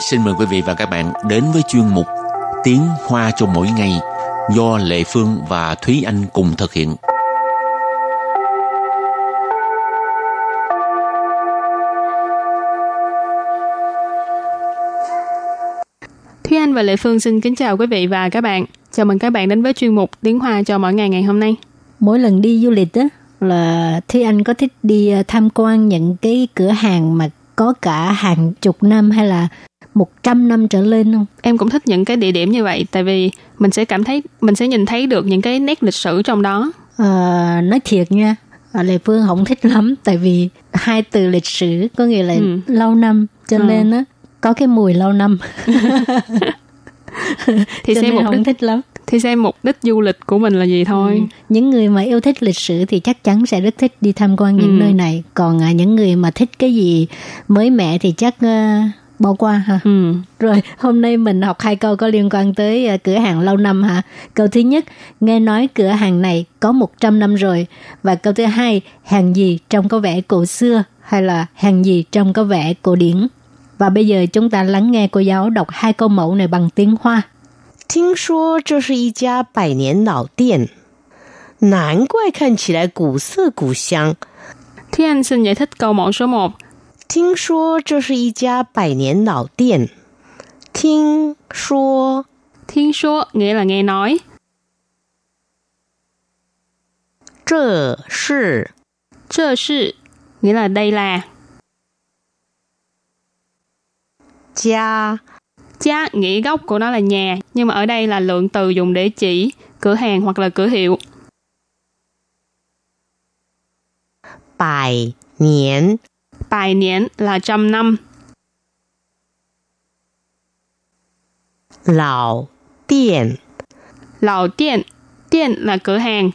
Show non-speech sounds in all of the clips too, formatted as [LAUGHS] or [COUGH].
xin mời quý vị và các bạn đến với chuyên mục Tiếng Hoa cho mỗi ngày do Lệ Phương và Thúy Anh cùng thực hiện. Thúy Anh và Lệ Phương xin kính chào quý vị và các bạn. Chào mừng các bạn đến với chuyên mục Tiếng Hoa cho mỗi ngày ngày hôm nay. Mỗi lần đi du lịch á là Thúy Anh có thích đi ờ, tham quan những cái cửa hàng mà có cả hàng chục năm hay là 100 năm trở lên không? Em cũng thích những cái địa điểm như vậy tại vì mình sẽ cảm thấy mình sẽ nhìn thấy được những cái nét lịch sử trong đó. À, nói thiệt nha, Lê Phương không thích lắm tại vì hai từ lịch sử có nghĩa là ừ. lâu năm cho ừ. nên á có cái mùi lâu năm. [LAUGHS] thì xem mục đích, thích lắm thì xem mục đích du lịch của mình là gì thôi ừ. những người mà yêu thích lịch sử thì chắc chắn sẽ rất thích đi tham quan những ừ. nơi này còn à, những người mà thích cái gì mới mẻ thì chắc uh, bỏ qua ha. Ừ. Rồi, hôm nay mình học hai câu có liên quan tới uh, cửa hàng lâu năm hả? Câu thứ nhất, nghe nói cửa hàng này có 100 năm rồi. Và câu thứ hai, hàng gì trông có vẻ cổ xưa hay là hàng gì trông có vẻ cổ điển. Và bây giờ chúng ta lắng nghe cô giáo đọc hai câu mẫu này bằng tiếng Hoa. 听说这是一家百年老店，难怪看起来古色古香。Thiên xin giải thích câu mẫu số 1. 听说这是一家百年老店。听说，听说 nghĩa là nghe nói. 这是，这是 nghĩa là đây là. 家 Cha nghĩa gốc của nó là nhà, nhưng mà ở đây là lượng từ dùng để chỉ cửa hàng hoặc là cửa hiệu. Bài niên Bài niên là trăm năm. Lão điện Lão điện Điện là cửa hàng.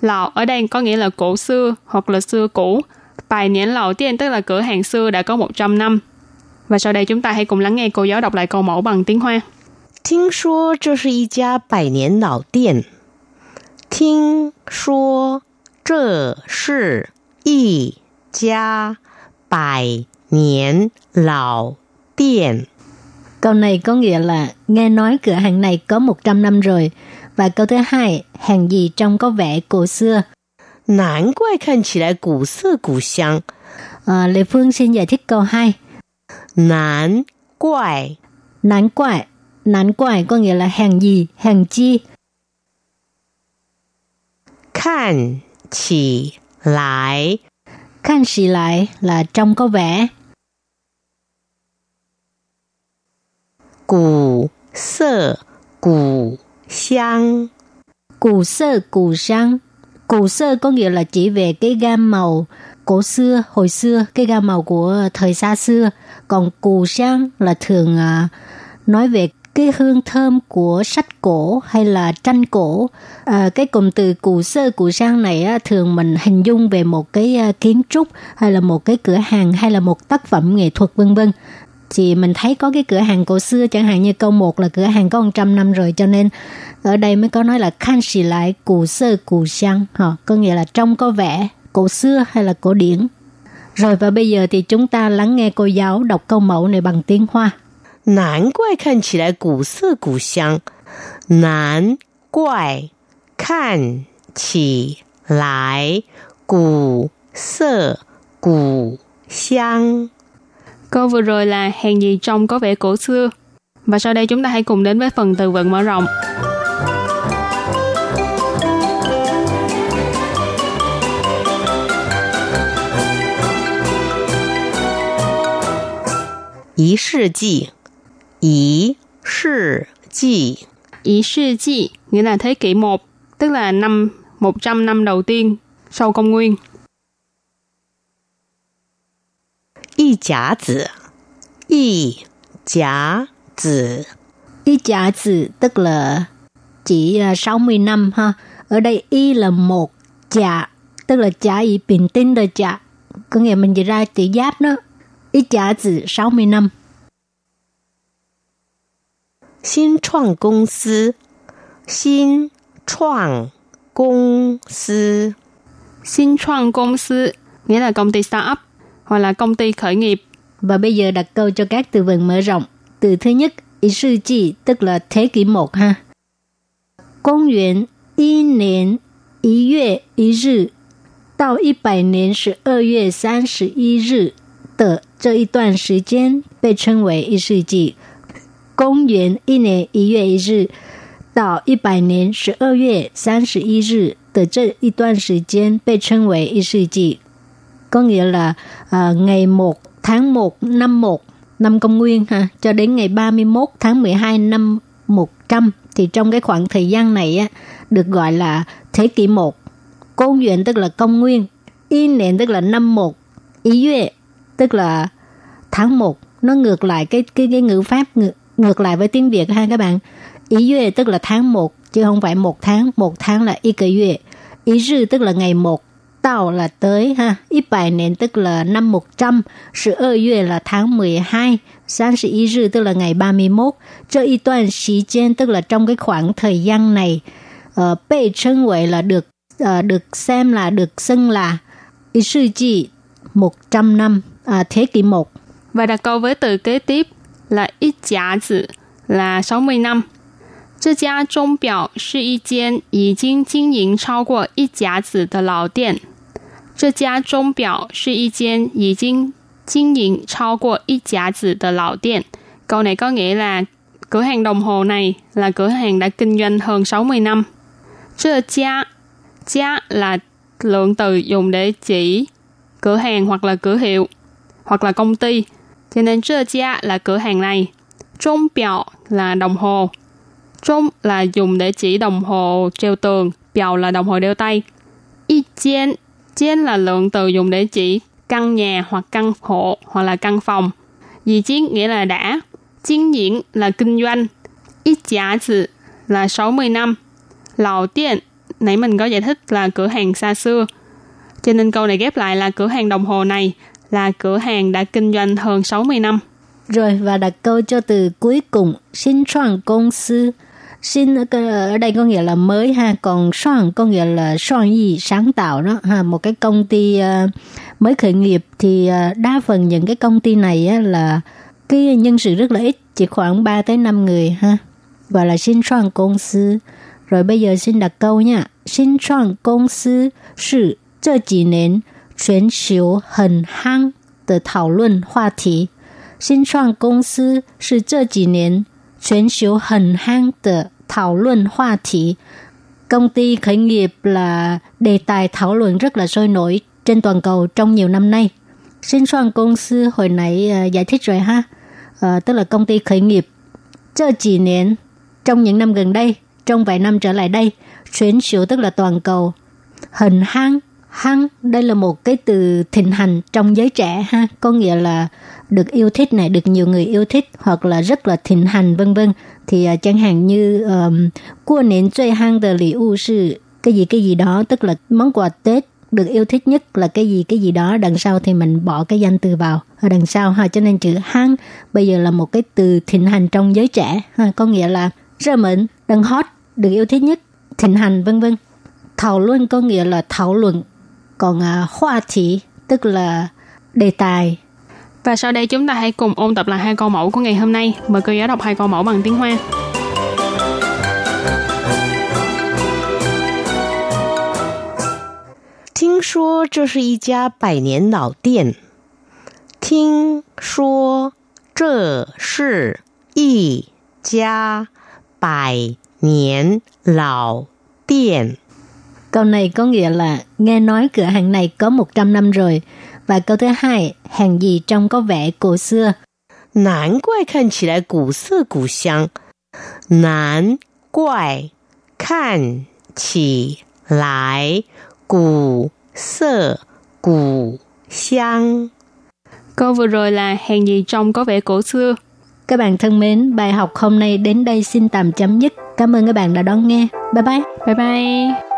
Lão ở đây có nghĩa là cổ xưa hoặc là xưa cũ. Bài niên lão điện tức là cửa hàng xưa đã có 100 năm. Và sau đây chúng ta hãy cùng lắng nghe cô giáo đọc lại câu mẫu bằng tiếng Hoa. 听说这是一家百年老店。听说这是一家 Bài niên lão tiện. Câu này có nghĩa là nghe nói cửa hàng này có 100 năm rồi. Và câu thứ hai, hàng gì trông có vẻ cổ xưa. Nán quay khăn chỉ lại cổ xưa cổ xăng. À, Lê Phương xin giải thích câu hai. Nán quại. Nán quại. Nán quại có nghĩa là hàng gì, hàng chi. Khăn chỉ lại Khang xì lại là trông có vẻ. Cụ sơ cụ sang Cụ sơ cụ sang Cụ sơ có nghĩa là chỉ về cái gam màu cổ xưa, hồi xưa, cái gam màu của thời xa xưa. Còn cụ sang là thường à, nói về cái hương thơm của sách cổ hay là tranh cổ. À, cái cụm từ cụ sơ cụ sang này á, thường mình hình dung về một cái à, kiến trúc hay là một cái cửa hàng hay là một tác phẩm nghệ thuật vân vân. Thì mình thấy có cái cửa hàng cổ xưa chẳng hạn như câu 1 là cửa hàng có 100 năm rồi cho nên ở đây mới có nói là khan xì lại cụ sơ cụ sang. Họ có nghĩa là trong có vẻ cổ xưa hay là cổ điển. Rồi và bây giờ thì chúng ta lắng nghe cô giáo đọc câu mẫu này bằng tiếng Hoa. 难怪看起来古色古香。难怪看起来古色古香。 Câu vừa rồi là hàng gì trông có vẻ cổ xưa. Và sau đây chúng ta hãy cùng đến với phần từ vựng mở rộng. 一世纪， ý sự gì ý sự gì nghĩa là thế kỷ 1 tức là năm 100 năm đầu tiên sau công nguyên. Y giả tử y giả tử y giả tử tức là chỉ à, 60 năm ha. Ở đây y là một giả tức là giả y bình tinh đời giả có nghĩa mình dịch ra chữ giáp đó. Y giả tử 60 năm. 新创公司，新创公司， Xin Chuan công sư nghĩa là công ty startup hoặc là công ty khởi nghiệp. và bây giờ đặt câu cho các từ vựng mở rộng từ thứ nhất ý sư kỷ tức là thế kỷ một ha. Công nguyên y niên y 月一日到一百年十二月三十一日的这一段时间被称为一世纪。 公元一年一月一日到一百年十二月三十一日的这一段时间被称为一世纪。có nghĩa là uh, ngày 1 tháng 1 năm 1 năm công nguyên ha cho đến ngày 31 tháng 12 năm 100 thì trong cái khoảng thời gian này á được gọi là thế kỷ 1. Công nguyên tức là công nguyên, y niên tức là năm 1, ý yue tức là tháng 1. Nó ngược lại cái cái cái ngữ pháp ngược, ngược lại với tiếng Việt ha các bạn. Ý yue tức là tháng 1 chứ không phải một tháng, một tháng là y cái yue. Ý rư tức là ngày 1, tao là tới ha. Ý bài nền tức là năm 100, sự ơ yue là tháng 12, san sĩ ý rư tức là ngày 31. Cho y toàn xí gian tức là trong cái khoảng thời gian này, ờ, uh, bị 称 vậy là được uh, được xem là được xưng là ý sư chỉ 100 năm, à, thế kỷ 1. Và đặt câu với từ kế tiếp là ít giá tử là 60 năm. 这家钟表是一间已经经营超过一甲子的老店。这家钟表是一间已经经营超过一甲子的老店. Câu này có nghĩa là cửa hàng đồng hồ này là cửa hàng đã kinh doanh hơn 60 năm. Chơ gia, gia là lượng từ dùng để chỉ cửa hàng hoặc là cửa hiệu hoặc là công ty. Cho nên chơ gia là cửa hàng này. Trung biểu là đồng hồ. Trung là dùng để chỉ đồng hồ treo tường. Biểu là đồng hồ đeo tay. Y chén, chén là lượng từ dùng để chỉ căn nhà hoặc căn hộ hoặc là căn phòng. Dì chiến nghĩa là đã. Kinh diễn là kinh doanh. Y giả zi là 60 năm. Lào tiện, nãy mình có giải thích là cửa hàng xa xưa. Cho nên câu này ghép lại là cửa hàng đồng hồ này là cửa hàng đã kinh doanh hơn 60 năm. Rồi và đặt câu cho từ cuối cùng, xin soạn công sư. Xin ở đây có nghĩa là mới ha, còn soạn có nghĩa là soạn gì sáng tạo đó ha, một cái công ty uh, mới khởi nghiệp thì uh, đa phần những cái công ty này á, là cái nhân sự rất là ít, chỉ khoảng 3 tới 5 người ha. Gọi là xin soạn công sư. Rồi bây giờ xin đặt câu nha. Xin soạn công sư 是这几年 全球很夯的讨论话题。新创公司是这几年全球很夯的讨论话题。Công ty khởi nghiệp là đề tài thảo luận rất là sôi nổi trên toàn cầu trong nhiều năm nay. Sinh soạn công sư hồi nãy uh, giải thích rồi ha, uh, tức là công ty khởi nghiệp. Chơ chỉ niên, trong những năm gần đây, trong vài năm trở lại đây, chuyển siêu tức là toàn cầu. Hình hăng, hăng đây là một cái từ thịnh hành trong giới trẻ ha. Có nghĩa là được yêu thích này được nhiều người yêu thích hoặc là rất là thịnh hành vân vân. Thì uh, chẳng hạn như um, qua nến chơi hăng the lý u sự cái gì cái gì đó tức là món quà tết được yêu thích nhất là cái gì cái gì đó đằng sau thì mình bỏ cái danh từ vào. Ở đằng sau ha cho nên chữ hăng bây giờ là một cái từ thịnh hành trong giới trẻ ha. Có nghĩa là rất mệnh đang hot được yêu thích nhất thịnh hành vân vân. Thảo luận có nghĩa là thảo luận còn à, hoa thị tức là đề tài Và sau đây chúng ta hãy cùng ôn tập lại hai câu mẫu của ngày hôm nay. Mời cô giáo đọc hai câu mẫu bằng tiếng Hoa. 听说这是一家百年老店。听说这是一家百年老店。 Câu này có nghĩa là nghe nói cửa hàng này có 100 năm rồi. Và câu thứ hai, hàng gì trông có vẻ cổ xưa. Nán quài khăn chỉ lại cổ xưa cổ xăng. Nán quài khăn chỉ lại cổ xưa cổ xăng. Câu vừa rồi là hàng gì trông có vẻ cổ xưa. Các bạn thân mến, bài học hôm nay đến đây xin tạm chấm dứt. Cảm ơn các bạn đã đón nghe. Bye bye. Bye bye.